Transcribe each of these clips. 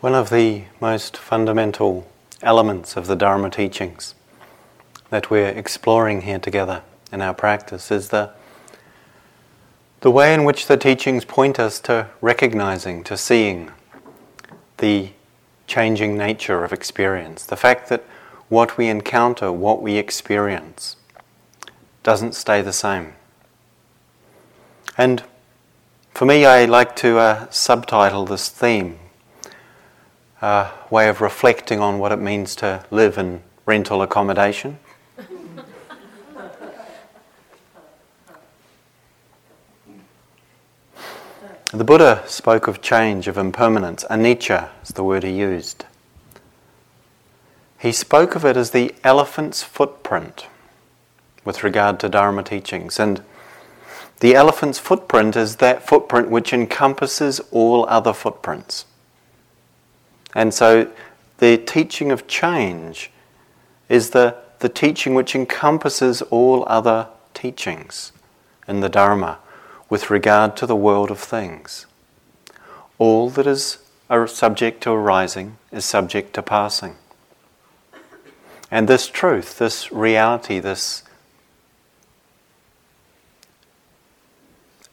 One of the most fundamental elements of the Dharma teachings that we're exploring here together in our practice is the, the way in which the teachings point us to recognizing, to seeing the changing nature of experience. The fact that what we encounter, what we experience, doesn't stay the same. And for me, I like to uh, subtitle this theme uh, way of reflecting on what it means to live in rental accommodation. the Buddha spoke of change, of impermanence. Anicca is the word he used. He spoke of it as the elephant's footprint with regard to Dharma teachings. And the elephant's footprint is that footprint which encompasses all other footprints. And so the teaching of change is the, the teaching which encompasses all other teachings in the Dharma with regard to the world of things. All that is subject to arising is subject to passing. And this truth, this reality, this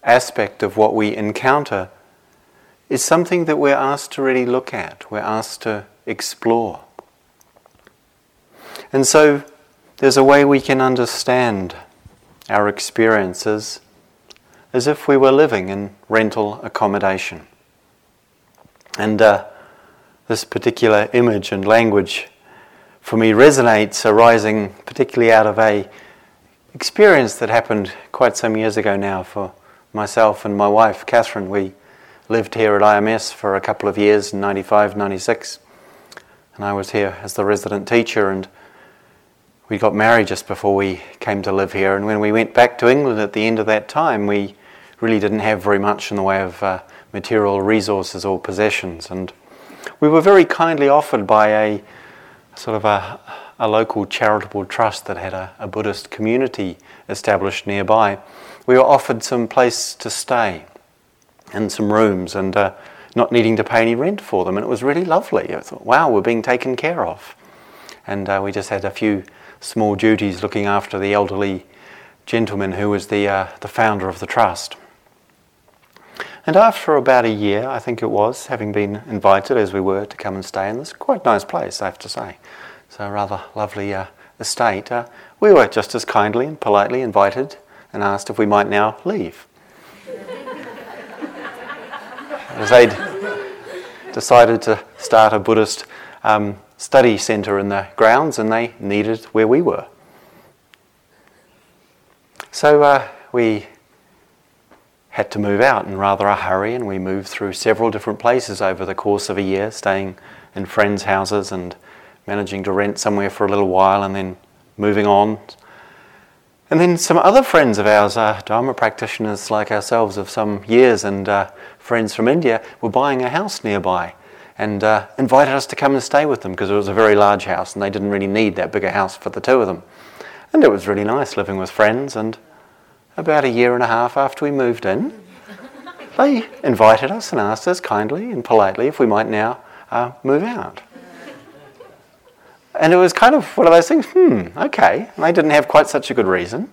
aspect of what we encounter is something that we're asked to really look at, we're asked to explore. And so there's a way we can understand our experiences as if we were living in rental accommodation. And uh, this particular image and language for me resonates arising particularly out of a experience that happened quite some years ago now for myself and my wife, Catherine. We lived here at IMS for a couple of years in 95, 96. And I was here as the resident teacher, and we got married just before we came to live here. And when we went back to England at the end of that time, we really didn't have very much in the way of uh, material resources or possessions. And we were very kindly offered by a sort of a, a local charitable trust that had a, a Buddhist community established nearby. We were offered some place to stay and some rooms and uh, not needing to pay any rent for them. And it was really lovely. I thought, wow, we're being taken care of. And uh, we just had a few small duties looking after the elderly gentleman who was the, uh, the founder of the trust. And after about a year, I think it was, having been invited as we were to come and stay in this quite nice place, I have to say, so a rather lovely uh, estate, uh, we were just as kindly and politely invited and asked if we might now leave as they'd decided to start a Buddhist um, study centre in the grounds and they needed where we were. So uh, we had to move out in rather a hurry and we moved through several different places over the course of a year, staying in friends' houses and managing to rent somewhere for a little while and then moving on and then some other friends of ours, uh, Dharma practitioners like ourselves of some years, and uh, friends from India, were buying a house nearby and uh, invited us to come and stay with them because it was a very large house and they didn't really need that bigger house for the two of them. And it was really nice living with friends. And about a year and a half after we moved in, they invited us and asked us kindly and politely if we might now uh, move out. And it was kind of one of those things, hmm, okay. They didn't have quite such a good reason.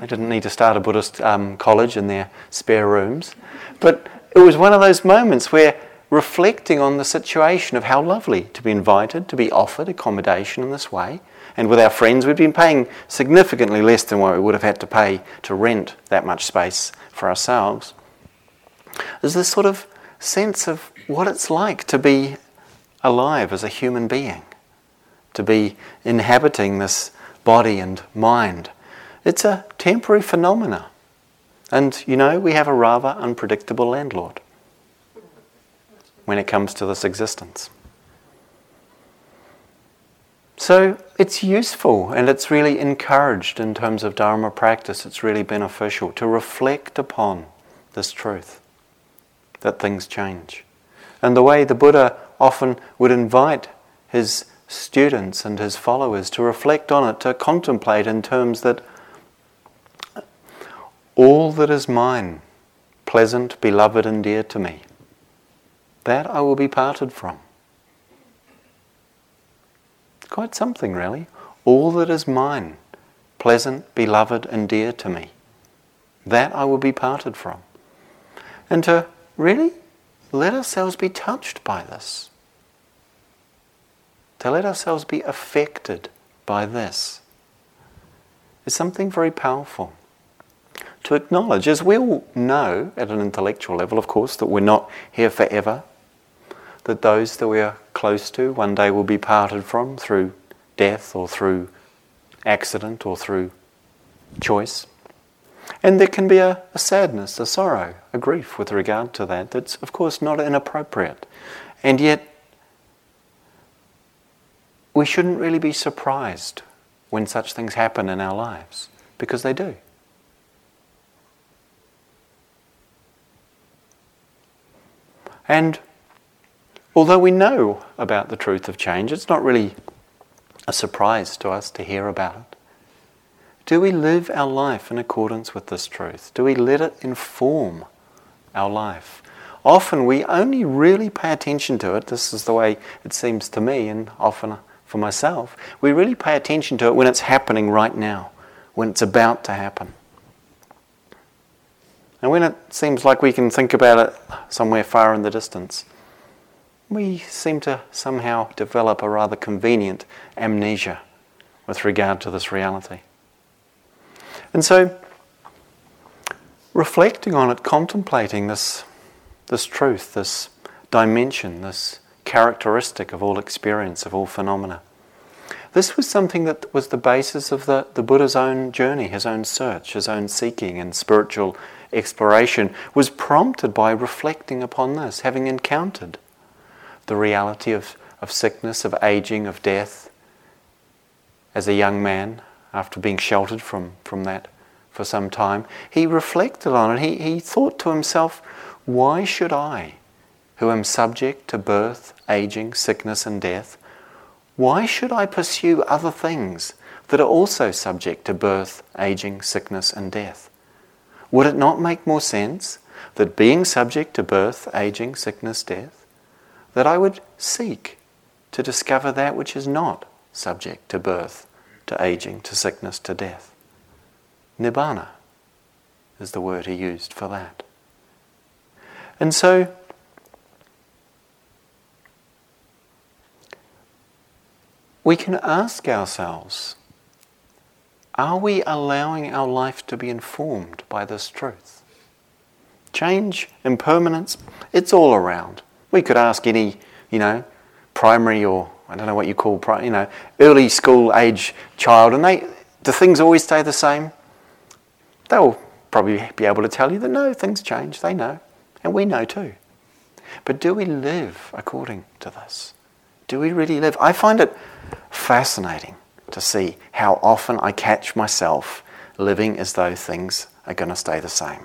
They didn't need to start a Buddhist um, college in their spare rooms. But it was one of those moments where reflecting on the situation of how lovely to be invited, to be offered accommodation in this way. And with our friends, we'd been paying significantly less than what we would have had to pay to rent that much space for ourselves. There's this sort of sense of what it's like to be alive as a human being to be inhabiting this body and mind. It's a temporary phenomena. And you know, we have a rather unpredictable landlord when it comes to this existence. So it's useful and it's really encouraged in terms of Dharma practice. It's really beneficial to reflect upon this truth that things change. And the way the Buddha often would invite his students and his followers to reflect on it, to contemplate in terms that all that is mine, pleasant, beloved, and dear to me, that I will be parted from. Quite something, really. All that is mine, pleasant, beloved, and dear to me, that I will be parted from. And to really let ourselves be touched by this. To let ourselves be affected by this is something very powerful. To acknowledge, as we all know at an intellectual level, of course, that we're not here forever, that those that we are close to one day will be parted from through death or through accident or through choice. And there can be a, a, sadness, a sorrow, a grief with regard to that that's, of course, not inappropriate. And yet, we shouldn't really be surprised when such things happen in our lives, because they do. And although we know about the truth of change, it's not really a surprise to us to hear about it. Do we live our life in accordance with this truth? Do we let it inform our life? Often we only really pay attention to it, this is the way it seems to me, and often for myself, we really pay attention to it when it's happening right now, when it's about to happen. And when it seems like we can think about it somewhere far in the distance, we seem to somehow develop a rather convenient amnesia with regard to this reality. And so, reflecting on it, contemplating this, this truth, this dimension, this characteristic of all experience, of all phenomena. This was something that was the basis of the, the Buddha's own journey, his own search, his own seeking and spiritual exploration, was prompted by reflecting upon this, having encountered the reality of, of sickness, of aging, of death. As a young man, after being sheltered from, from that for some time, he reflected on it. He, he thought to himself, why should I? who am subject to birth, aging, sickness, and death, why should I pursue other things that are also subject to birth, aging, sickness, and death? Would it not make more sense that being subject to birth, aging, sickness, death, that I would seek to discover that which is not subject to birth, to aging, to sickness, to death? Nibbana is the word he used for that. And so, we can ask ourselves are we allowing our life to be informed by this truth? Change, impermanence, it's all around. We could ask any, you know, primary or I don't know what you call, you know, early school age child, and they, do things always stay the same? They'll probably be able to tell you that no, things change. They know, and we know too. But do we live according to this? Do we really live? I find it fascinating to see how often I catch myself living as though things are going to stay the same.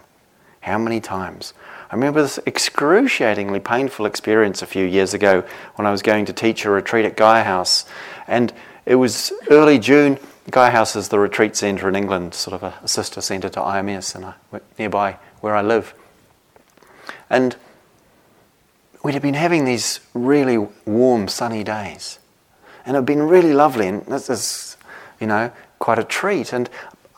How many times? I remember this excruciatingly painful experience a few years ago when I was going to teach a retreat at Gaia House. And it was early June. Gaia House is the retreat centre in England, sort of a sister centre to IMS, and I, nearby where I live. And we'd have been having these really warm, sunny days. And it had been really lovely, and this is, you know, quite a treat. And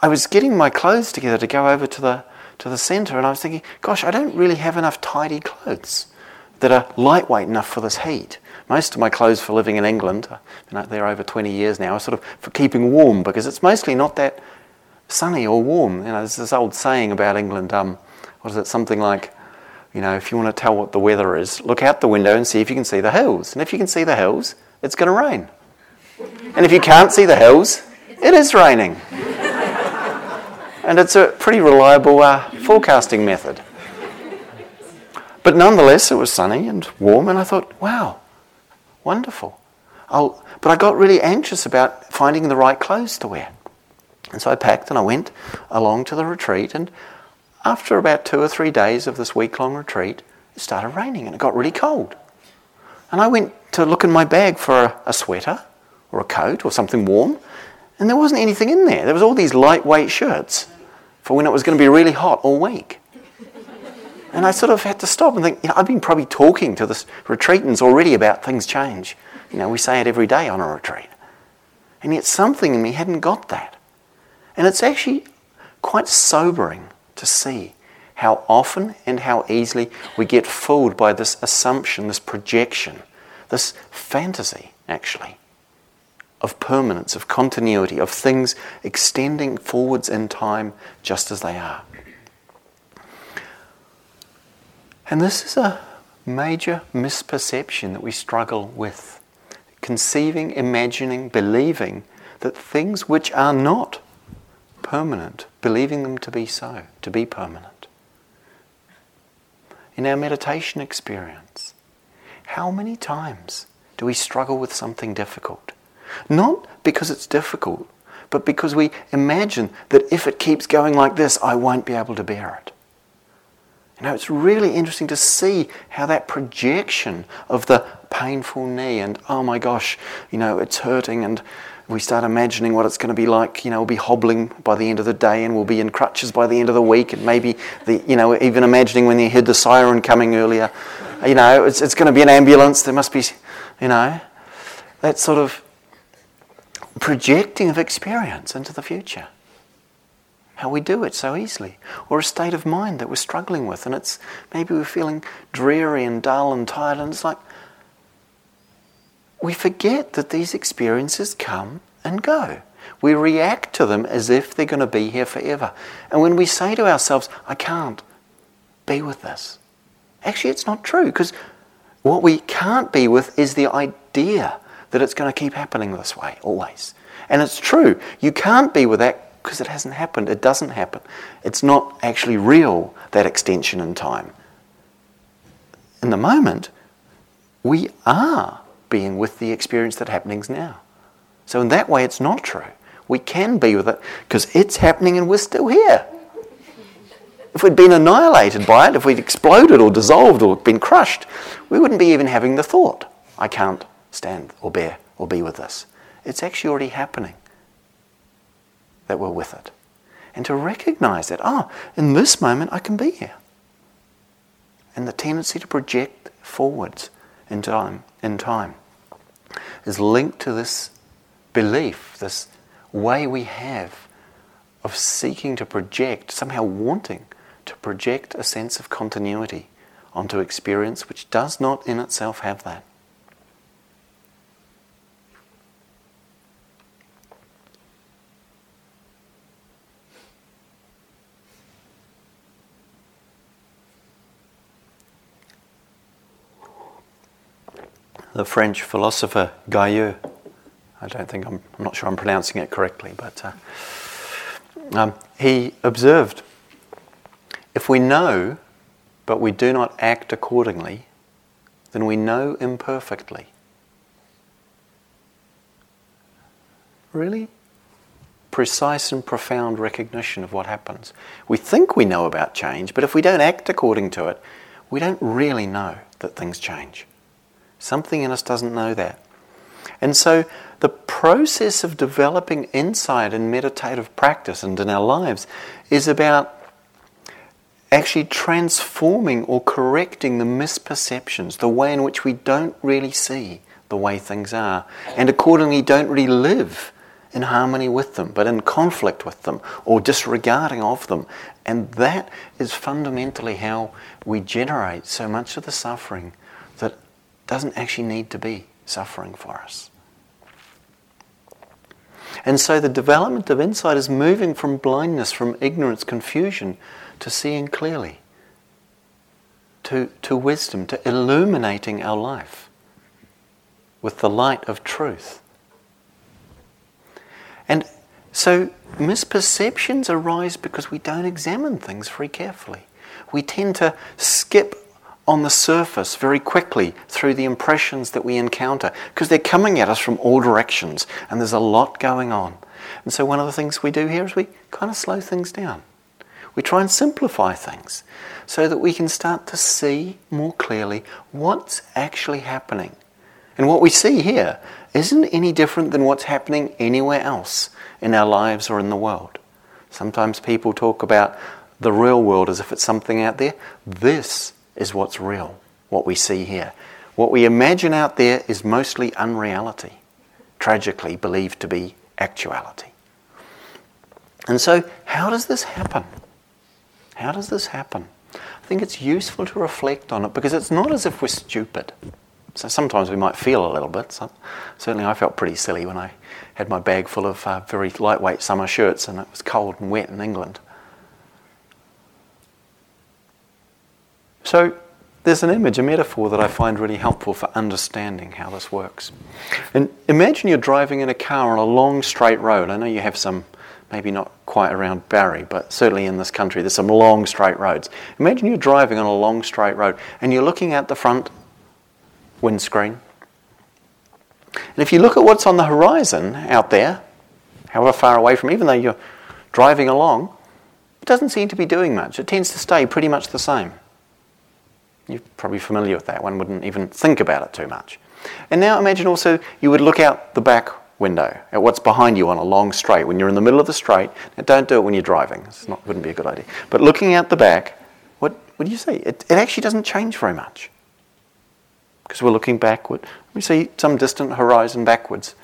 I was getting my clothes together to go over to the, to the centre, and I was thinking, gosh, I don't really have enough tidy clothes that are lightweight enough for this heat. Most of my clothes for living in England, I've been out there over 20 years now, are sort of for keeping warm because it's mostly not that sunny or warm. You know, there's this old saying about England, um, what is it, something like, you know, if you want to tell what the weather is, look out the window and see if you can see the hills. And if you can see the hills, it's going to rain. And if you can't see the hills, it is raining. And it's a pretty reliable uh, forecasting method. But nonetheless, it was sunny and warm, and I thought, wow, wonderful. I'll, but I got really anxious about finding the right clothes to wear. And so I packed and I went along to the retreat, and after about two or three days of this week long retreat, it started raining and it got really cold. And I went to look in my bag for a, a sweater or a coat or something warm, and there wasn't anything in there. There was all these lightweight shirts for when it was going to be really hot all week. And I sort of had to stop and think, you know, I've been probably talking to the retreatants already about things change. You know, we say it every day on a retreat. And yet something in me hadn't got that. And it's actually quite sobering to see how often and how easily we get fooled by this assumption, this projection, this fantasy, actually, of permanence, of continuity, of things extending forwards in time just as they are. And this is a major misperception that we struggle with. Conceiving, imagining, believing that things which are not permanent, believing them to be so, to be permanent. In our meditation experience, how many times do we struggle with something difficult? Not because it's difficult, but because we imagine that if it keeps going like this, I won't be able to bear it. You know, it's really interesting to see how that projection of the painful knee and, oh my gosh, you know, it's hurting and we start imagining what it's going to be like. You know, we'll be hobbling by the end of the day, and we'll be in crutches by the end of the week, and maybe the, you know, even imagining when you heard the siren coming earlier. You know, it's it's going to be an ambulance. There must be, you know, that sort of projecting of experience into the future. How we do it so easily, or a state of mind that we're struggling with, and it's maybe we're feeling dreary and dull and tired, and it's like we forget that these experiences come and go. We react to them as if they're going to be here forever. And when we say to ourselves, I can't be with this, actually, it's not true because what we can't be with is the idea that it's going to keep happening this way always. And it's true. You can't be with that because it hasn't happened. It doesn't happen. It's not actually real, that extension in time. In the moment, we are being with the experience that happening's now. So in that way, it's not true. We can be with it because it's happening and we're still here. If we'd been annihilated by it, if we'd exploded or dissolved or been crushed, we wouldn't be even having the thought, I can't stand or bear or be with this. It's actually already happening that we're with it. And to recognize that, oh, in this moment I can be here. And the tendency to project forwards in time, in time is linked to this belief, this way we have of seeking to project, somehow wanting to project a sense of continuity onto experience which does not in itself have that. The French philosopher Gaius. I don't think I'm, I'm not sure I'm pronouncing it correctly, but uh, um, he observed if we know but we do not act accordingly, then we know imperfectly. Really? Precise and profound recognition of what happens. We think we know about change, but if we don't act according to it, we don't really know that things change. Something in us doesn't know that. And so the process of developing insight in meditative practice and in our lives is about actually transforming or correcting the misperceptions, the way in which we don't really see the way things are, and accordingly don't really live in harmony with them, but in conflict with them or disregarding of them. And that is fundamentally how we generate so much of the suffering doesn't actually need to be suffering for us. And so the development of insight is moving from blindness, from ignorance, confusion, to seeing clearly, to, to wisdom, to illuminating our life with the light of truth. And so misperceptions arise because we don't examine things very carefully. We tend to skip on the surface very quickly through the impressions that we encounter because they're coming at us from all directions and there's a lot going on. And so, one of the things we do here is we kind of slow things down. We try and simplify things so that we can start to see more clearly what's actually happening. And what we see here isn't any different than what's happening anywhere else in our lives or in the world. Sometimes people talk about the real world as if it's something out there. This is what's real, what we see here. What we imagine out there is mostly unreality, tragically believed to be actuality. And so, how does this happen? How does this happen? I think it's useful to reflect on it because it's not as if we're stupid. So sometimes we might feel a little bit. So certainly, I felt pretty silly when I had my bag full of uh, very lightweight summer shirts and it was cold and wet in England. So there's an image, a metaphor that I find really helpful for understanding how this works. And imagine you're driving in a car on a long straight road. I know you have some, maybe not quite around Barre, but certainly in this country, there's some long straight roads. Imagine you're driving on a long straight road and you're looking at the front windscreen. And if you look at what's on the horizon out there, however far away from, even though you're driving along, it doesn't seem to be doing much. It tends to stay pretty much the same. You're probably familiar with that. One wouldn't even think about it too much. And now imagine also you would look out the back window at what's behind you on a long straight. When you're in the middle of the straight, now don't do it when you're driving. It not wouldn't be a good idea. But looking out the back, what, what do you see? It, it actually doesn't change very much because we're looking backward. We see some distant horizon backwards.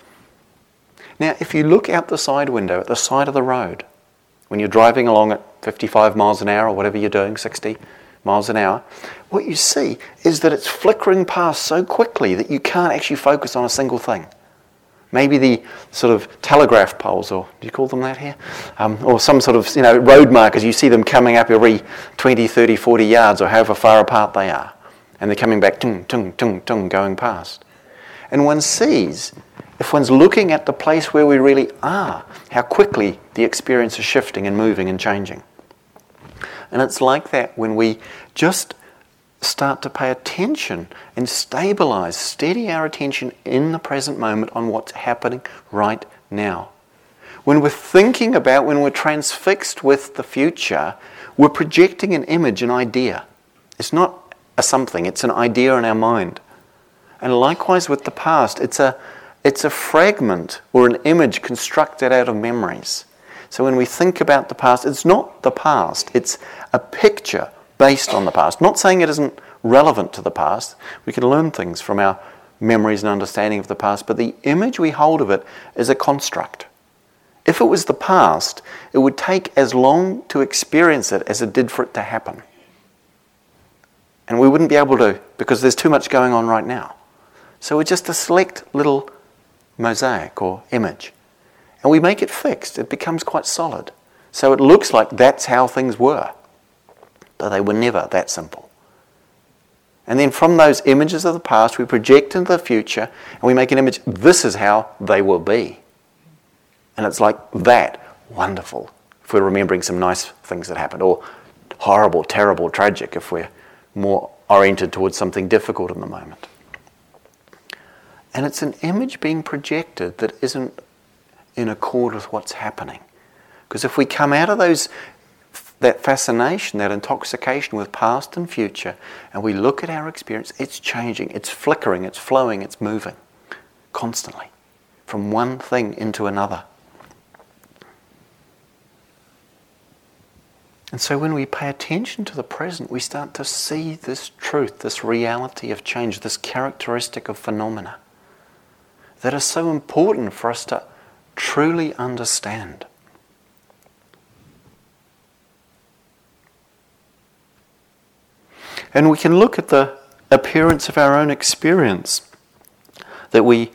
Now, if you look out the side window at the side of the road, when you're driving along at 55 miles an hour or whatever you're doing, 60 miles an hour, what you see is that it's flickering past so quickly that you can't actually focus on a single thing. Maybe the sort of telegraph poles, or do you call them that here? Um, or some sort of you know road markers, you see them coming up every 20, 30, 40 yards or however far apart they are and they're coming back, tung, tung, tung, tung, going past. And one sees, if one's looking at the place where we really are, how quickly the experience is shifting and moving and changing. And it's like that when we just start to pay attention and stabilize, steady our attention in the present moment on what's happening right now. When we're thinking about, when we're transfixed with the future, we're projecting an image, an idea. It's not a something, it's an idea in our mind. And likewise with the past, it's a, it's a fragment or an image constructed out of memories. So when we think about the past, it's not the past, it's a picture based on the past. Not saying it isn't relevant to the past, we can learn things from our memories and understanding of the past, but the image we hold of it is a construct. If it was the past, it would take as long to experience it as it did for it to happen. And we wouldn't be able to because there's too much going on right now. So we're just a select little mosaic or image. And we make it fixed. It becomes quite solid. So it looks like that's how things were. But they were never that simple. And then from those images of the past, we project into the future and we make an image. This is how they will be. And it's like that. Wonderful. If we're remembering some nice things that happened, or horrible, terrible, tragic if we're more oriented towards something difficult in the moment. And it's an image being projected that isn't in accord with what's happening. Because if we come out of those that fascination, that intoxication with past and future, and we look at our experience, it's changing, it's flickering, it's flowing, it's moving constantly from one thing into another. And so when we pay attention to the present, we start to see this truth, this reality of change, this characteristic of phenomena that are so important for us to truly understand. And we can look at the appearance of our own experience that we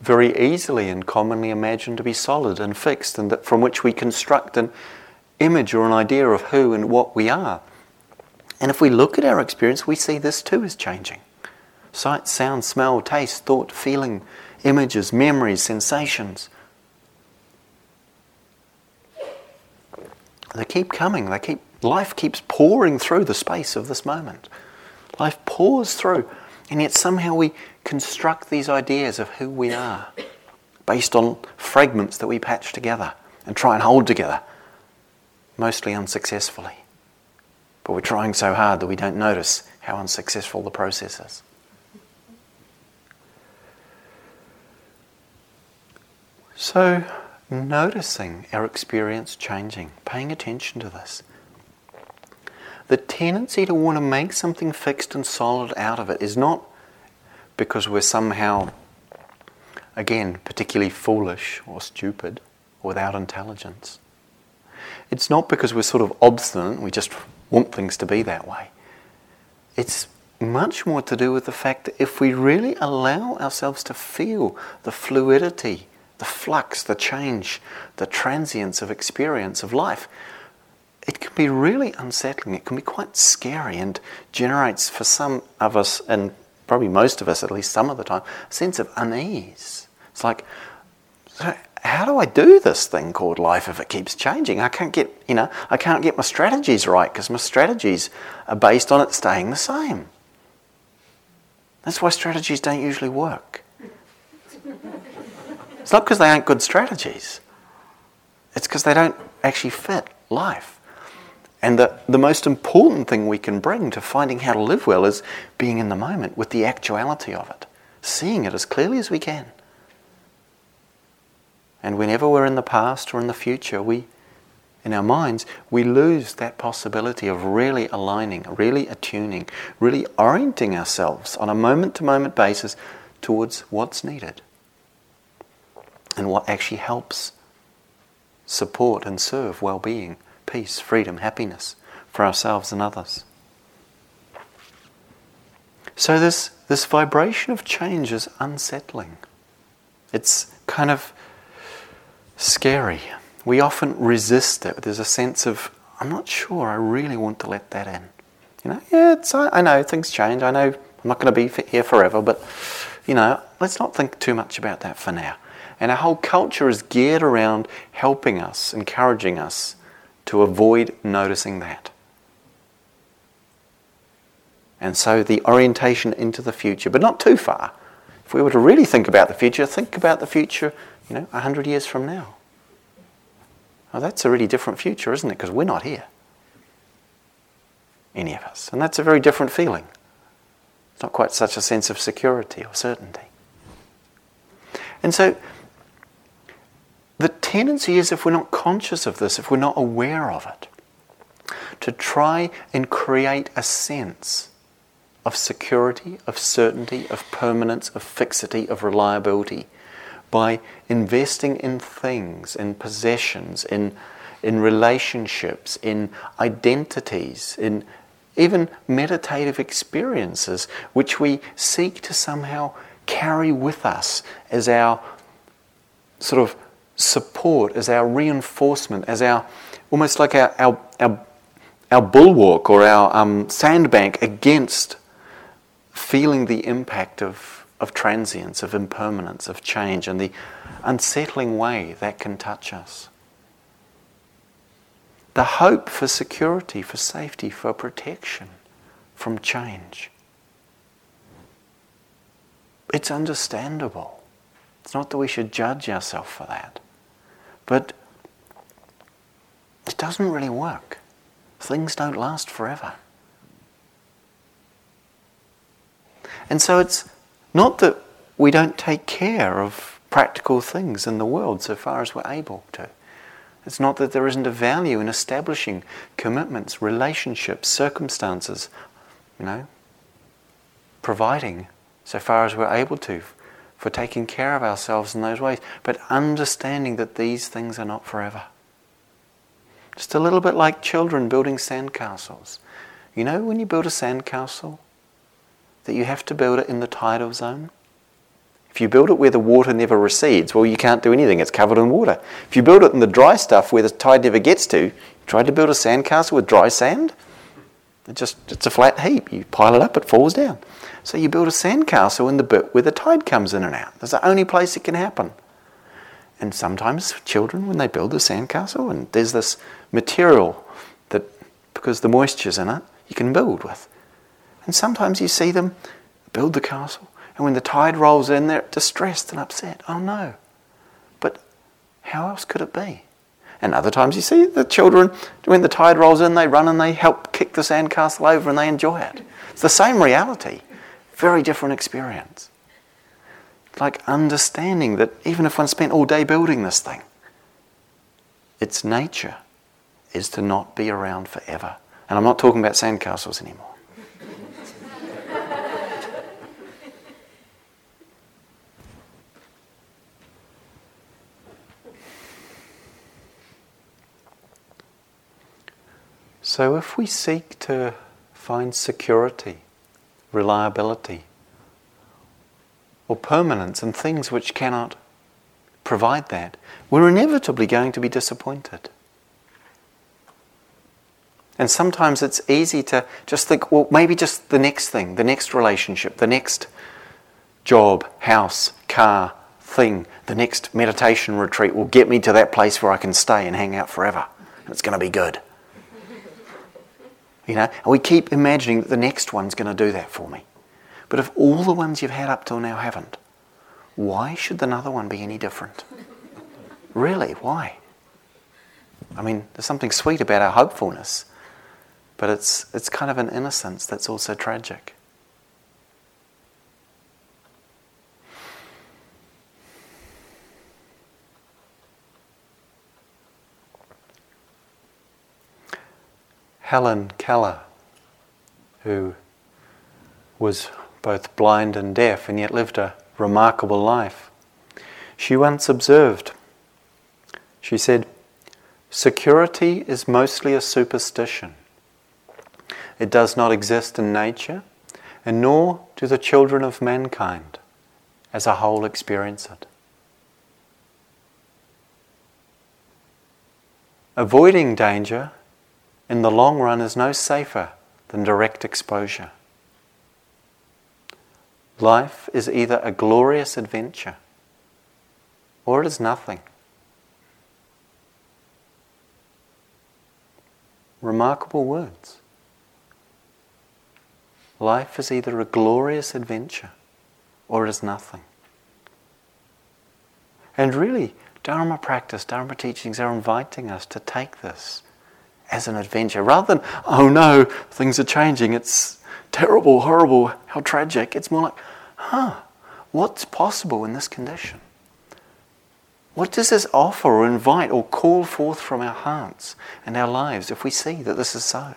very easily and commonly imagine to be solid and fixed, and that from which we construct an image or an idea of who and what we are. And if we look at our experience, we see this too is changing. Sight, sound, smell, taste, thought, feeling, images, memories, sensations. They keep coming. They keep life keeps pouring through the space of this moment. Life pours through, and yet somehow we construct these ideas of who we are based on fragments that we patch together and try and hold together mostly unsuccessfully. But we're trying so hard that we don't notice how unsuccessful the process is. So, noticing our experience changing, paying attention to this. The tendency to want to make something fixed and solid out of it is not because we're somehow again, particularly foolish or stupid or without intelligence. It's not because we're sort of obstinate, we just want things to be that way. It's much more to do with the fact that if we really allow ourselves to feel the fluidity, the flux, the change, the transience of experience of life, it can be really unsettling. It can be quite scary and generates for some of us, and probably most of us at least some of the time, a sense of unease. It's like, how do I do this thing called life if it keeps changing? I can't get, you know, I can't get my strategies right because my strategies are based on it staying the same. That's why strategies don't usually work. It's not because they aren't good strategies. It's because they don't actually fit life. And the, the most important thing we can bring to finding how to live well is being in the moment with the actuality of it, seeing it as clearly as we can. And whenever we're in the past or in the future, we, in our minds, we lose that possibility of really aligning, really attuning, really orienting ourselves on a moment to moment basis towards what's needed and what actually helps support and serve well being, peace, freedom, happiness for ourselves and others. So, this, this vibration of change is unsettling. It's kind of scary. We often resist it. There's a sense of, I'm not sure I really want to let that in. You know, yeah, it's, I, I know things change. I know I'm not going to be here forever, but, you know, let's not think too much about that for now. And our whole culture is geared around helping us, encouraging us to avoid noticing that. And so the orientation into the future, but not too far. If we were to really think about the future, think about the future you know, 100 years from now. Well, that's a really different future, isn't it? Because we're not here. Any of us. And that's a very different feeling. It's not quite such a sense of security or certainty. And so, the tendency is if we're not conscious of this, if we're not aware of it, to try and create a sense of security, of certainty, of permanence, of fixity, of reliability by investing in things, in possessions, in, in relationships, in identities, in even meditative experiences, which we seek to somehow carry with us as our sort of support, as our reinforcement, as our almost like our, our, our, our bulwark or our um, sandbank against feeling the impact of of transience, of impermanence, of change, and the unsettling way that can touch us. The hope for security, for safety, for protection from change. It's understandable. It's not that we should judge ourselves for that. But it doesn't really work. Things don't last forever. And so it's not that we don't take care of practical things in the world so far as we're able to. It's not that there isn't a value in establishing commitments, relationships, circumstances, you know, providing so far as we're able to for taking care of ourselves in those ways, but understanding that these things are not forever. Just a little bit like children building sandcastles. You know, when you build a sandcastle, that you have to build it in the tidal zone? If you build it where the water never recedes, well, you can't do anything. It's covered in water. If you build it in the dry stuff where the tide never gets to, try to build a sandcastle with dry sand, it just it's a flat heap. You pile it up, it falls down. So you build a sandcastle in the bit where the tide comes in and out. That's the only place it can happen. And sometimes children, when they build a sandcastle, and there's this material that, because the moisture's in it, you can build with. And sometimes you see them build the castle, and when the tide rolls in, they're distressed and upset. Oh no. But how else could it be? And other times you see the children, when the tide rolls in, they run and they help kick the sandcastle over and they enjoy it. It's the same reality, very different experience. Like understanding that even if one spent all day building this thing, its nature is to not be around forever. And I'm not talking about sandcastles anymore. So if we seek to find security, reliability, or permanence in things which cannot provide that, we're inevitably going to be disappointed. And sometimes it's easy to just think, well, maybe just the next thing, the next relationship, the next job, house, car, thing, the next meditation retreat will get me to that place where I can stay and hang out forever. And It's going to be good. You know, and we keep imagining that the next one's going to do that for me. But if all the ones you've had up till now haven't, why should another one be any different? Really, why? I mean, there's something sweet about our hopefulness. But it's, it's kind of an innocence that's also tragic. Helen Keller, who was both blind and deaf and yet lived a remarkable life, she once observed, she said, Security is mostly a superstition. It does not exist in nature, and nor do the children of mankind as a whole experience it. Avoiding danger in the long run is no safer than direct exposure. Life is either a glorious adventure or it is nothing. Remarkable words. Life is either a glorious adventure or it is nothing. And really, Dharma practice, Dharma teachings are inviting us to take this as an adventure rather than, oh no, things are changing, it's terrible, horrible, how tragic. It's more like, huh, what's possible in this condition? What does this offer or invite or call forth from our hearts and our lives if we see that this is so?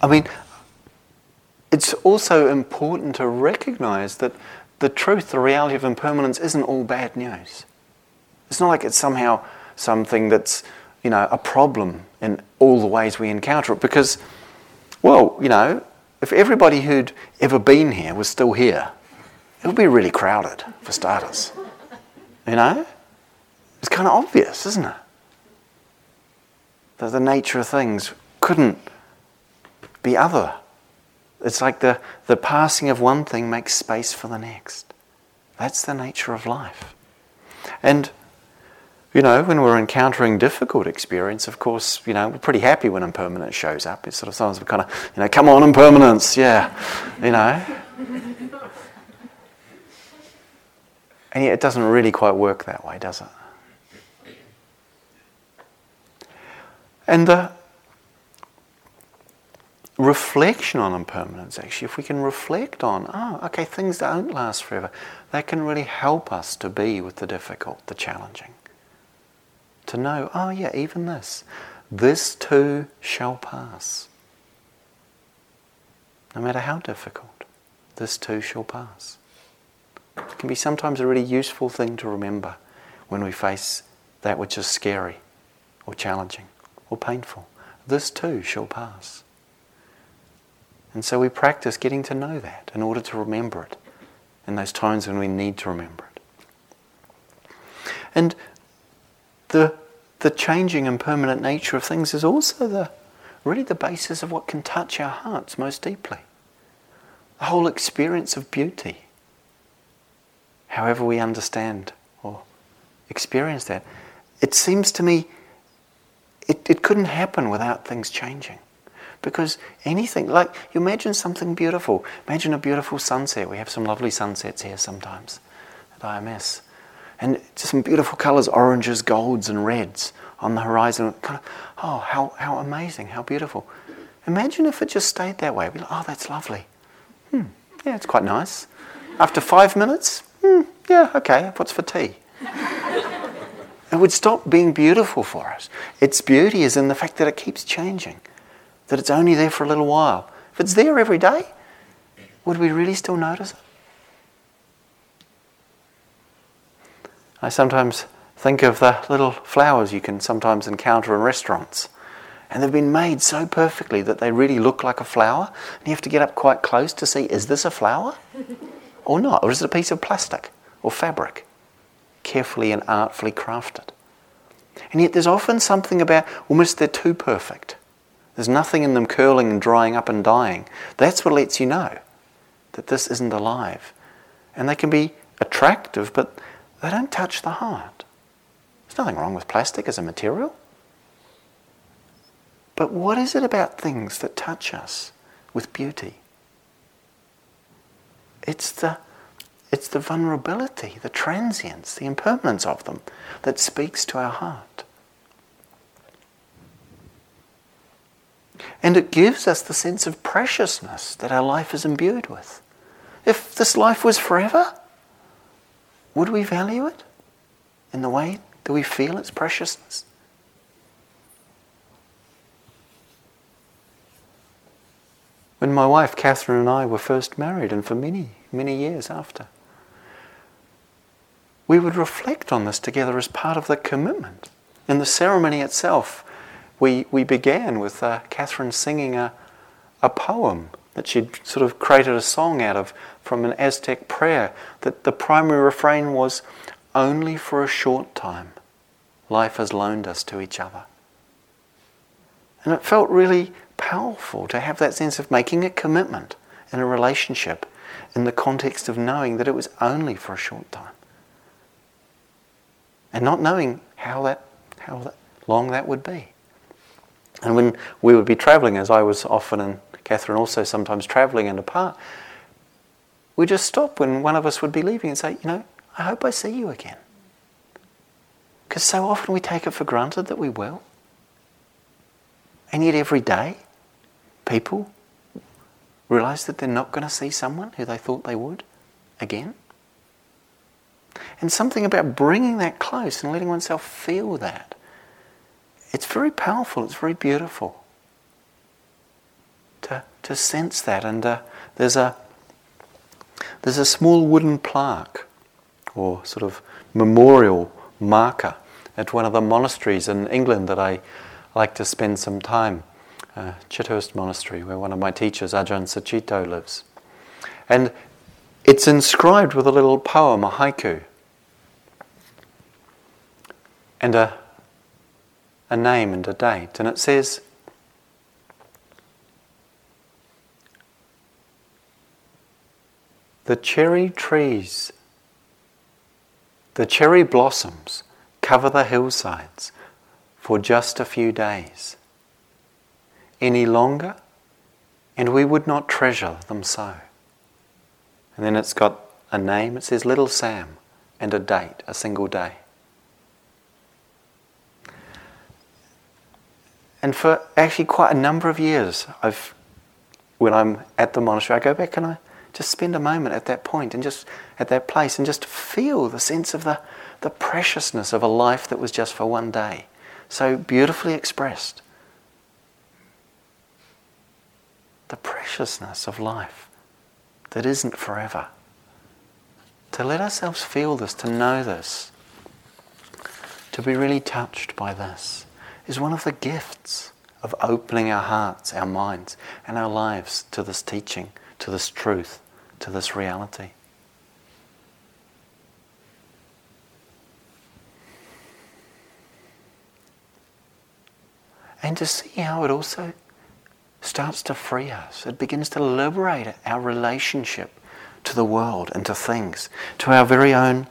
I mean, it's also important to recognize that the truth, the reality of impermanence, isn't all bad news. It's not like it's somehow something that's, you know, a problem in all the ways we encounter it. Because, well, you know, if everybody who'd ever been here was still here, it would be really crowded, for starters. You know? It's kind of obvious, isn't it? That the nature of things couldn't be other. It's like the, the passing of one thing makes space for the next. That's the nature of life. And, you know, when we're encountering difficult experience, of course, you know, we're pretty happy when impermanence shows up. It's sort of sometimes we kind of, you know, come on, impermanence, yeah, you know. And yet it doesn't really quite work that way, does it? And the, reflection on impermanence, actually, if we can reflect on, oh, okay, things don't last forever, that can really help us to be with the difficult, the challenging. To know, oh, yeah, even this, this too shall pass. No matter how difficult, this too shall pass. It can be sometimes a really useful thing to remember when we face that which is scary or challenging or painful. This too shall pass. And so we practice getting to know that in order to remember it in those times when we need to remember it. And the, the changing and permanent nature of things is also the, really the basis of what can touch our hearts most deeply. The whole experience of beauty, however we understand or experience that, it seems to me it, it couldn't happen without things changing. Because anything, like you imagine something beautiful. Imagine a beautiful sunset. We have some lovely sunsets here sometimes at IMS. And just some beautiful colours, oranges, golds, and reds on the horizon. Kind of, oh, how, how amazing, how beautiful. Imagine if it just stayed that way. We'd like, oh, that's lovely. Hmm, yeah, it's quite nice. After five minutes, hmm, yeah, okay, what's for tea? it would stop being beautiful for us. Its beauty is in the fact that it keeps changing that it's only there for a little while. If it's there every day, would we really still notice it? I sometimes Think of the little flowers you can sometimes encounter in restaurants. And they've been made so perfectly that they really look like a flower. And you have to get up quite close to see is this a flower or not? Or is it a piece of plastic or fabric? Carefully and artfully crafted. And yet there's often something about almost they're too perfect. There's nothing in them curling and drying up and dying. That's what lets you know that this isn't alive. And they can be attractive, but they don't touch the heart. There's nothing wrong with plastic as a material. But what is it about things that touch us with beauty? It's the, it's the vulnerability, the transience, the impermanence of them that speaks to our heart. And it gives us the sense of preciousness that our life is imbued with. If this life was forever, would we value it in the way that we feel its preciousness? When my wife Catherine and I were first married, and for many, many years after, we would reflect on this together as part of the commitment. In the ceremony itself, we, we began with uh, Catherine singing a, a poem that she'd sort of created a song out of from an Aztec prayer. That the primary refrain was, Only for a short time, life has loaned us to each other. And it felt really powerful to have that sense of making a commitment in a relationship in the context of knowing that it was only for a short time. And not knowing how that how that long that would be. And when we would be traveling, as I was often and Catherine also sometimes traveling and apart, we just stop when one of us would be leaving and say, you know, I hope I see you again. Because so often we take it for granted that we will. And yet every day, people realize that they're not going to see someone who they thought they would again. And something about bringing that close and letting oneself feel that it's very powerful, it's very beautiful to, to sense that. And uh, there's, a, there's a small wooden plaque or sort of memorial marker at one of the monasteries in England that I like to spend some time. Uh, Chithurst Monastery, where one of my teachers, Ajahn Sucitto, lives. And it's inscribed with a little poem, a haiku, and a a name and a date. And it says, The cherry trees, the cherry blossoms cover the hillsides for just a few days. Any longer, and we would not treasure them so. And then it's got a name, it says Little Sam, and a date, a single day. And for actually quite a number of years, I've, when I'm at the monastery, I go back and I just spend a moment at that point and just at that place and just feel the sense of the, the preciousness of a life that was just for one day. So beautifully expressed. The preciousness of life that isn't forever. To let ourselves feel this, to know this, to be really touched by this is one of the gifts of opening our hearts, our minds, and our lives to this teaching, to this truth, to this reality. And to see how it also starts to free us. It begins to liberate our relationship to the world and to things, to our very own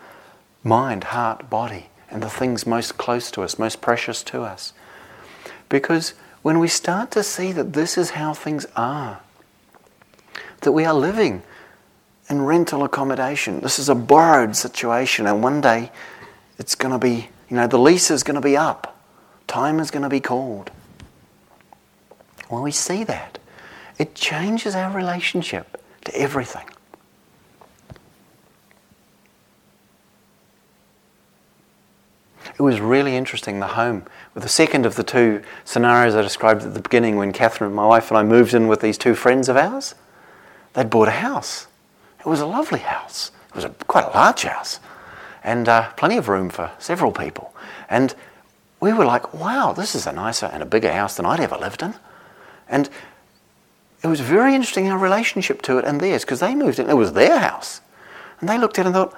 mind, heart, body, and the things most close to us, most precious to us. Because when we start to see that this is how things are, that we are living in rental accommodation, this is a borrowed situation, and one day it's going to be, you know, the lease is going to be up, time is going to be called. When we see that, it changes our relationship to everything. It was really interesting, the home, with the second of the two scenarios I described at the beginning when Catherine, my wife, and I moved in with these two friends of ours. They'd bought a house. It was a lovely house. It was a, quite a large house. and uh, plenty of room for several people. And we were like, wow, this is a nicer and a bigger house than I'd ever lived in. And it was very interesting our relationship to it and theirs because they moved in. It was their house. And they looked at it and thought,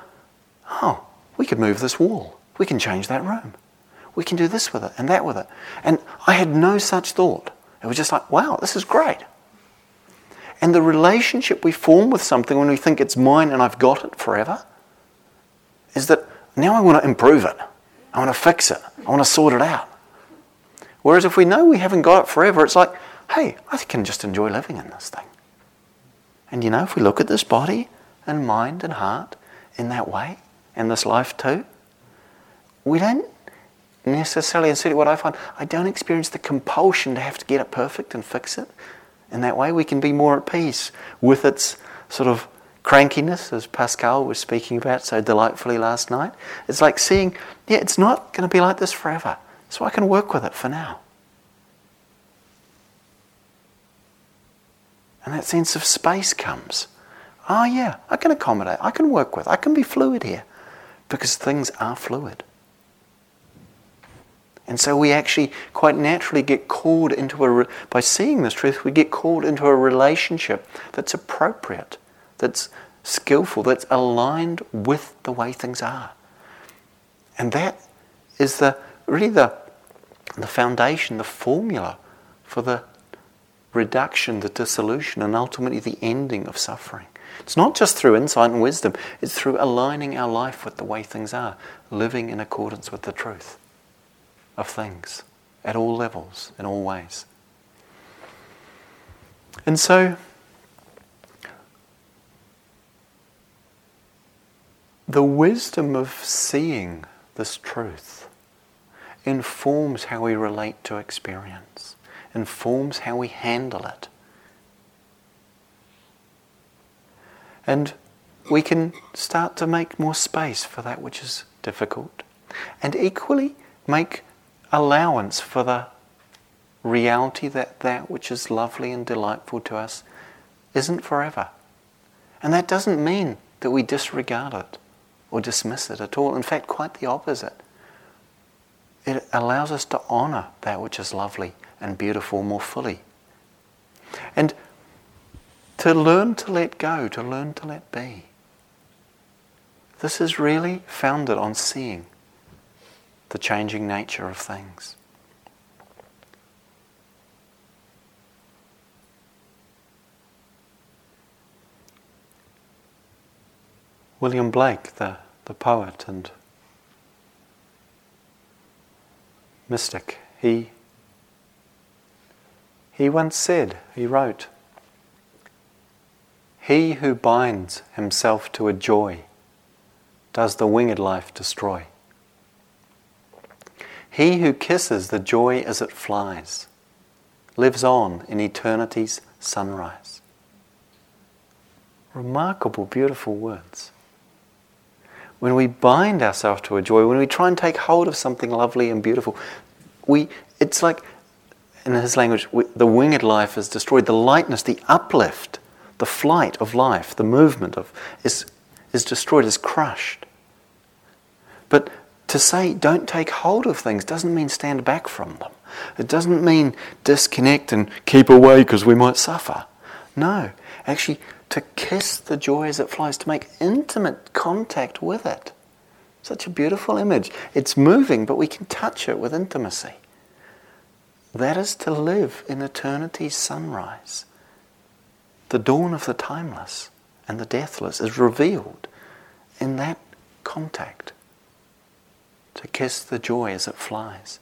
oh, we could move this wall. We can change that room. We can do this with it and that with it. And I had no such thought. It was just like, wow, this is great. And the relationship we form with something when we think it's mine and I've got it forever is that now I want to improve it. I want to fix it. I want to sort it out. Whereas if we know we haven't got it forever, it's like, hey, I can just enjoy living in this thing. And you know, if we look at this body and mind and heart in that way, in this life too, we don't necessarily, and certainly what I find, I don't experience the compulsion to have to get it perfect and fix it. In that way, we can be more at peace with its sort of crankiness, as Pascal was speaking about so delightfully last night. It's like seeing, yeah, it's not going to be like this forever, so I can work with it for now. And that sense of space comes. Oh, yeah, I can accommodate, I can work with, I can be fluid here because things are fluid. And so we actually quite naturally get called into a, by seeing this truth, we get called into a relationship that's appropriate, that's skillful, that's aligned with the way things are. And that is the, really the, the foundation, the formula for the reduction, the dissolution, and ultimately the ending of suffering. It's not just through insight and wisdom, it's through aligning our life with the way things are, living in accordance with the truth of things at all levels, in all ways. And so, the wisdom of seeing this truth informs how we relate to experience, informs how we handle it. And we can start to make more space for that which is difficult. And equally, make allowance for the reality that that which is lovely and delightful to us isn't forever. And that doesn't mean that we disregard it or dismiss it at all. In fact, quite the opposite. It allows us to honor that which is lovely and beautiful more fully. And to learn to let go, to learn to let be. This is really founded on seeing the changing nature of things. William Blake, the, the poet and mystic, he, he once said, he wrote, He who binds himself to a joy does the winged life destroy. He who kisses the joy as it flies lives on in eternity's sunrise. Remarkable, beautiful words. When we bind ourselves to a joy, when we try and take hold of something lovely and beautiful, we, it's like, in his language, we, the winged life is destroyed. The lightness, the uplift, the flight of life, the movement of, is, is destroyed, is crushed. But to say don't take hold of things doesn't mean stand back from them. It doesn't mean disconnect and keep away because we might suffer. No, actually, to kiss the joy as it flies, to make intimate contact with it. Such a beautiful image. It's moving, but we can touch it with intimacy. That is to live in eternity's sunrise. The dawn of the timeless and the deathless is revealed in that contact to kiss the joy as it flies.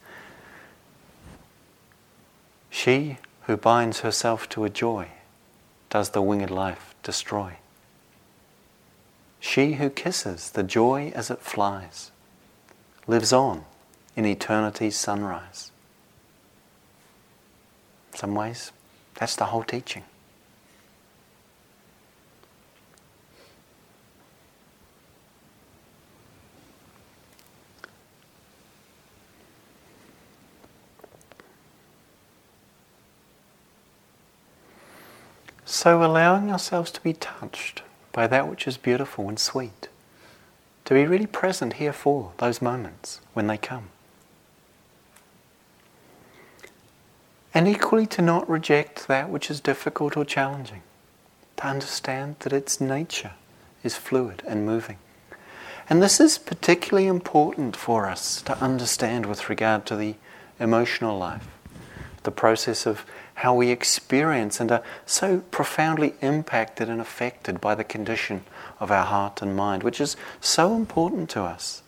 She who binds herself to a joy does the winged life destroy. She who kisses the joy as it flies lives on in eternity's sunrise. Some ways, that's the whole teaching. So allowing ourselves to be touched by that which is beautiful and sweet, to be really present here for those moments when they come. And equally to not reject that which is difficult or challenging, to understand that its nature is fluid and moving. And this is particularly important for us to understand with regard to the emotional life, the process of how we experience and are so profoundly impacted and affected by the condition of our heart and mind, which is so important to us.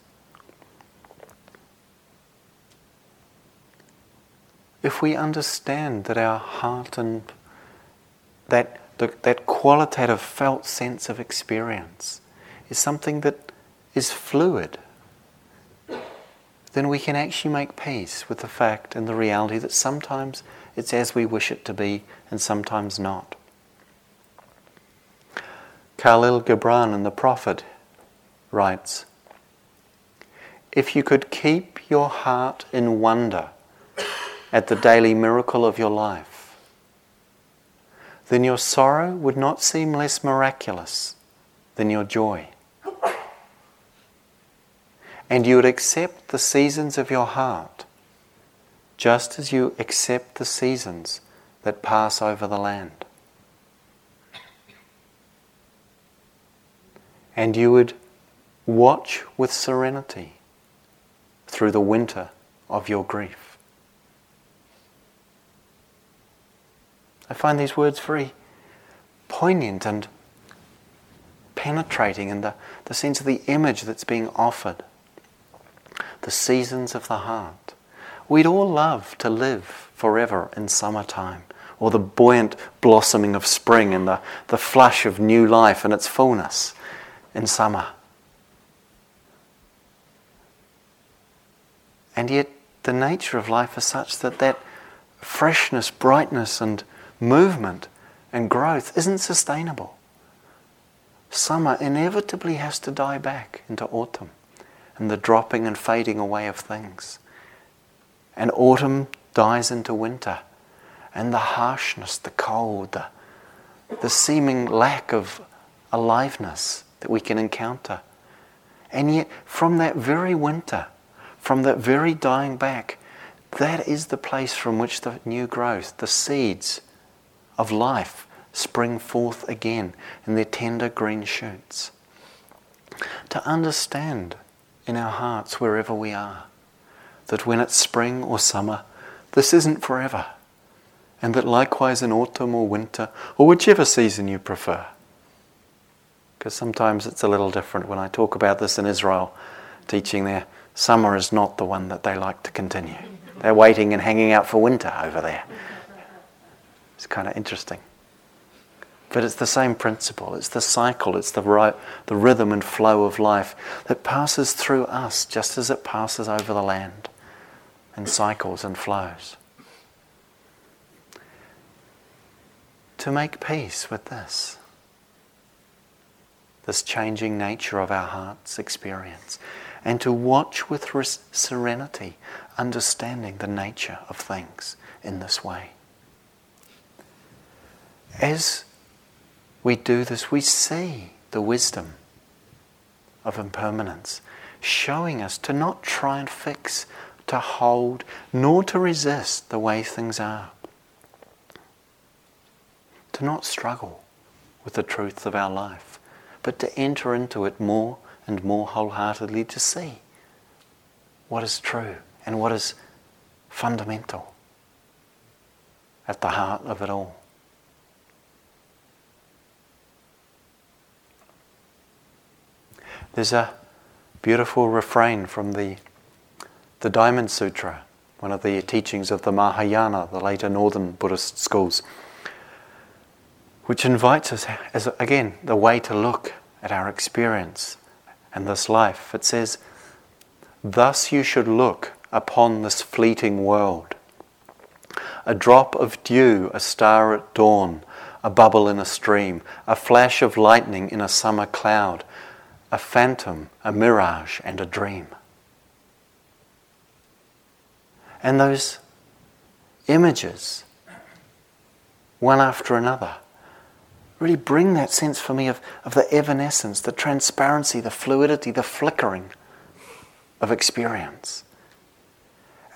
If we understand that our heart and that, that qualitative felt sense of experience is something that is fluid, then we can actually make peace with the fact and the reality that sometimes it's as we wish it to be and sometimes not. Khalil Gibran in The Prophet writes If you could keep your heart in wonder at the daily miracle of your life, then your sorrow would not seem less miraculous than your joy. And you would accept the seasons of your heart just as you accept the seasons that pass over the land. and you would watch with serenity through the winter of your grief. I find these words very poignant and penetrating in the, the sense of the image that's being offered. The seasons of the heart. We'd all love to live forever in summertime, or the buoyant blossoming of spring and the, the flush of new life and its fullness in summer. And yet, the nature of life is such that that freshness, brightness, and movement and growth isn't sustainable. Summer inevitably has to die back into autumn and the dropping and fading away of things. And autumn dies into winter, and the harshness, the cold, the, the seeming lack of aliveness that we can encounter. And yet, from that very winter, from that very dying back, that is the place from which the new growth, the seeds of life, spring forth again in their tender green shoots. To understand in our hearts, wherever we are, that when it's spring or summer, this isn't forever. And that likewise in autumn or winter, or whichever season you prefer, because sometimes it's a little different when I talk about this in Israel, teaching there. Summer is not the one that they like to continue. They're waiting and hanging out for winter over there. It's kind of interesting. But it's the same principle. It's the cycle. It's the, right, the rhythm and flow of life that passes through us just as it passes over the land and cycles and flows. To make peace with this this changing nature of our heart's experience, and to watch with serenity, understanding the nature of things in this way. As we do this, we see the wisdom of impermanence, showing us to not try and fix, to hold, nor to resist the way things are, to not struggle with the truth of our life but to enter into it more and more wholeheartedly to see what is true and what is fundamental at the heart of it all. There's a beautiful refrain from the, the Diamond Sutra, one of the teachings of the Mahayana, the later northern Buddhist schools which invites us, as again, the way to look at our experience and this life. It says, Thus you should look upon this fleeting world. A drop of dew, a star at dawn, a bubble in a stream, a flash of lightning in a summer cloud, a phantom, a mirage, and a dream. And those images, one after another, really bring that sense for me of, of the evanescence, the transparency, the fluidity, the flickering of experience.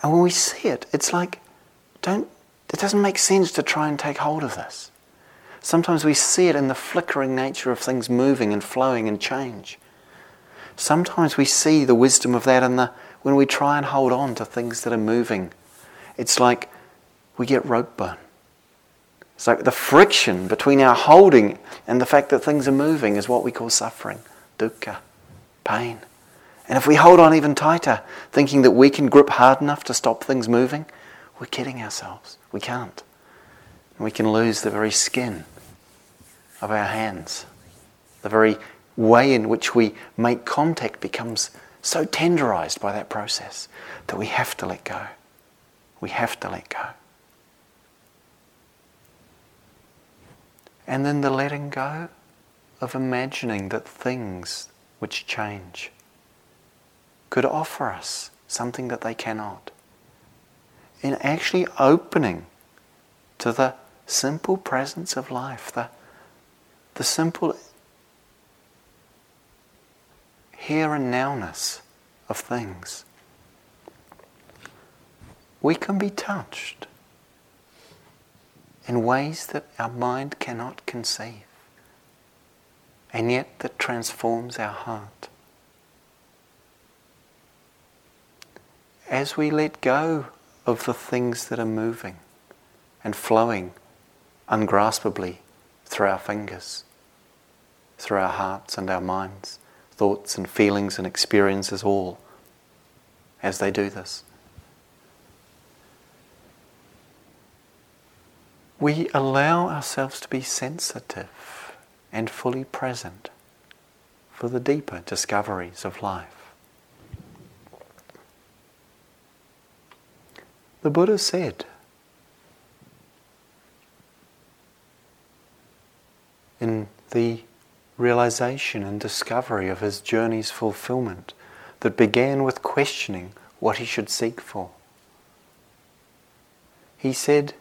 And when we see it, it's like, don't, it doesn't make sense to try and take hold of this. Sometimes we see it in the flickering nature of things moving and flowing and change. Sometimes we see the wisdom of that in the, when we try and hold on to things that are moving. It's like we get rope burn. It's like the friction between our holding and the fact that things are moving is what we call suffering, dukkha, pain. And if we hold on even tighter, thinking that we can grip hard enough to stop things moving, we're kidding ourselves. We can't. We can lose the very skin of our hands. The very way in which we make contact becomes so tenderized by that process that we have to let go. We have to let go. And then the letting go of imagining that things which change could offer us something that they cannot. In actually opening to the simple presence of life, the, the simple here and nowness of things. We can be touched in ways that our mind cannot conceive, and yet that transforms our heart. As we let go of the things that are moving and flowing ungraspably through our fingers, through our hearts and our minds, thoughts and feelings and experiences all as they do this. We allow ourselves to be sensitive and fully present for the deeper discoveries of life. The Buddha said, in the realization and discovery of his journey's fulfillment that began with questioning what he should seek for. He said,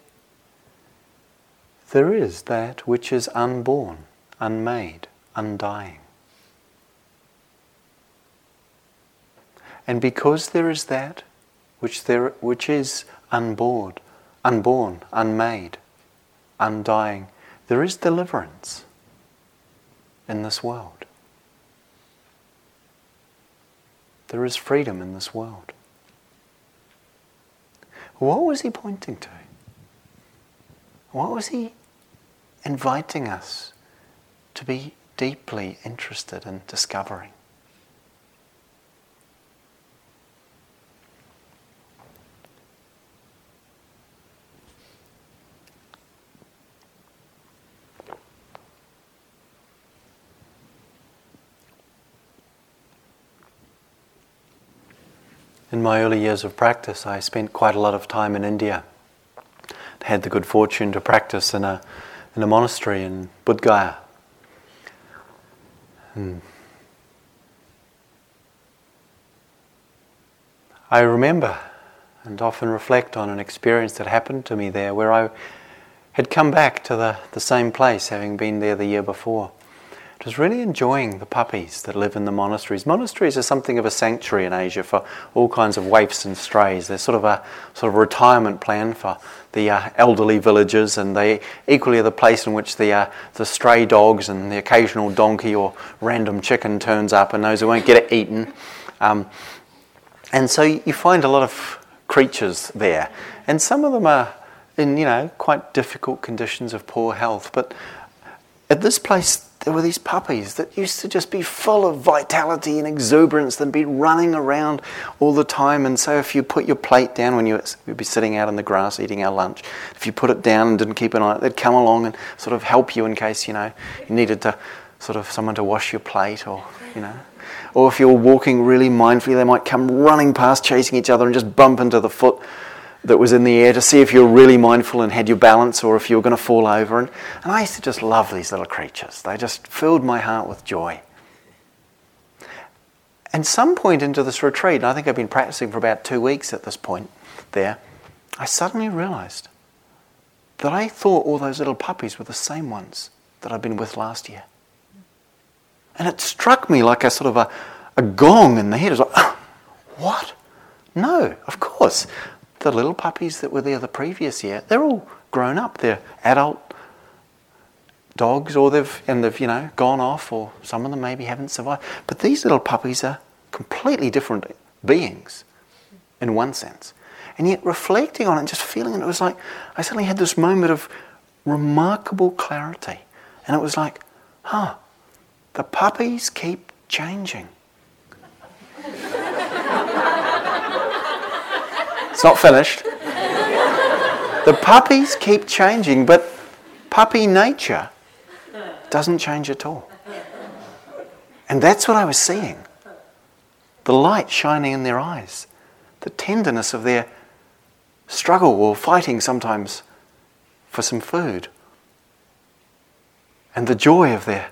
There is that which is unborn, unmade, undying. And because there is that which, there, which is unborn, unborn, unmade, undying, there is deliverance in this world. There is freedom in this world. What was he pointing to? What was he inviting us to be deeply interested in discovering? In my early years of practice, I spent quite a lot of time in India. I had the good fortune to practice in a, in a monastery in Bodh Gaya. Hmm. I remember and often reflect on an experience that happened to me there where I had come back to the, the same place, having been there the year before was really enjoying the puppies that live in the monasteries. Monasteries are something of a sanctuary in Asia for all kinds of waifs and strays. They're sort of a sort of retirement plan for the uh, elderly villagers, and they equally are the place in which the uh, the stray dogs and the occasional donkey or random chicken turns up, and those who won't get it eaten. Um, and so you find a lot of creatures there, and some of them are in you know quite difficult conditions of poor health, but at this place there were these puppies that used to just be full of vitality and exuberance and be running around all the time. And so, if you put your plate down when you would be sitting out in the grass eating our lunch, if you put it down and didn't keep an eye on it, they'd come along and sort of help you in case you know you needed to sort of someone to wash your plate or you know. Or if you were walking really mindfully, they might come running past, chasing each other, and just bump into the foot that was in the air to see if you were really mindful and had your balance or if you were going to fall over. And, and I used to just love these little creatures. They just filled my heart with joy. And some point into this retreat, and I think I've been practicing for about two weeks at this point there, I suddenly realized that I thought all those little puppies were the same ones that I'd been with last year. And it struck me like a sort of a, a gong in the head. It was like, what? No, of course. The little puppies that were there the previous year, they're all grown up. They're adult dogs, or they've and they've you know gone off, or some of them maybe haven't survived. But these little puppies are completely different beings, in one sense. And yet, reflecting on it, just feeling it, it was like I suddenly had this moment of remarkable clarity, and it was like, huh, the puppies keep changing. It's not finished. The puppies keep changing, but puppy nature doesn't change at all. And that's what I was seeing the light shining in their eyes, the tenderness of their struggle or fighting sometimes for some food, and the joy of their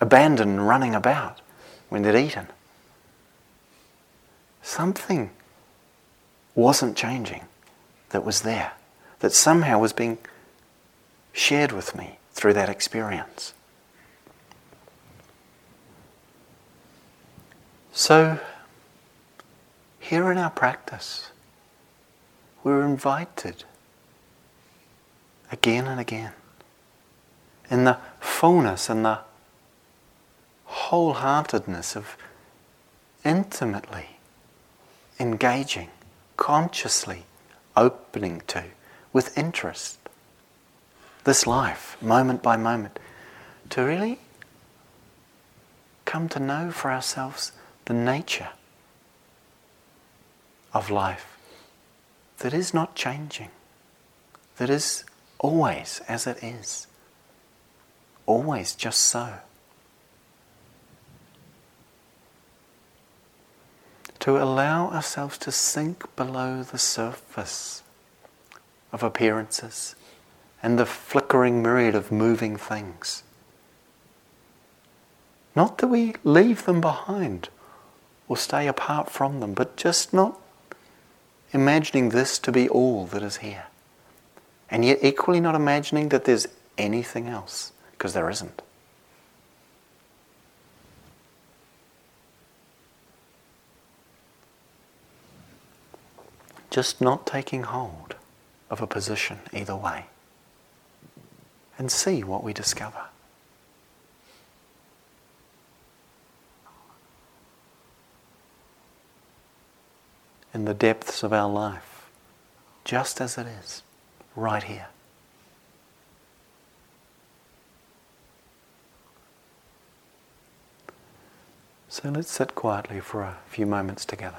abandon running about when they'd eaten. Something wasn't changing that was there, that somehow was being shared with me through that experience. So, here in our practice, we're invited again and again in the fullness and the wholeheartedness of intimately engaging, consciously opening to, with interest, this life, moment by moment, to really come to know for ourselves the nature of life that is not changing, that is always as it is, always just so. To allow ourselves to sink below the surface of appearances and the flickering myriad of moving things. Not that we leave them behind or stay apart from them, but just not imagining this to be all that is here. And yet, equally not imagining that there's anything else, because there isn't. Just not taking hold of a position either way. And see what we discover. in the depths of our life, just as it is, right here. So let's sit quietly for a few moments together.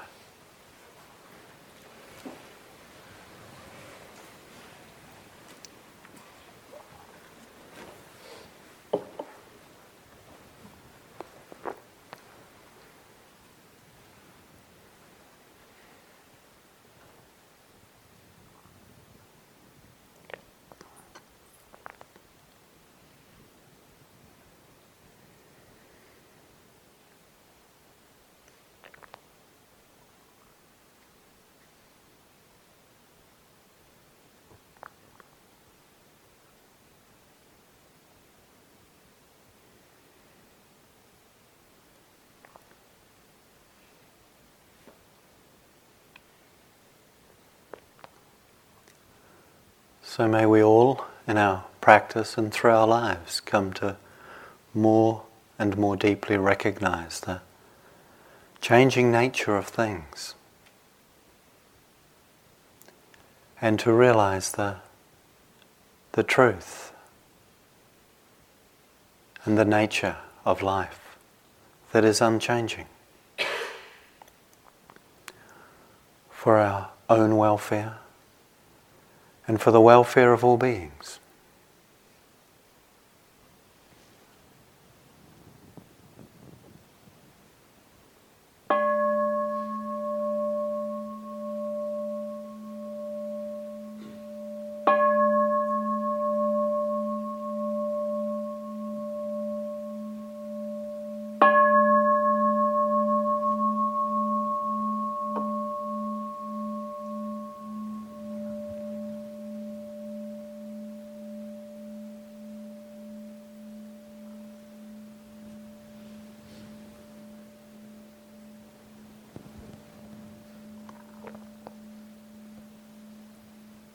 So may we all, in our practice and through our lives, come to more and more deeply recognize the changing nature of things. And to realize the, the truth and the nature of life that is unchanging. For our own welfare and for the welfare of all beings.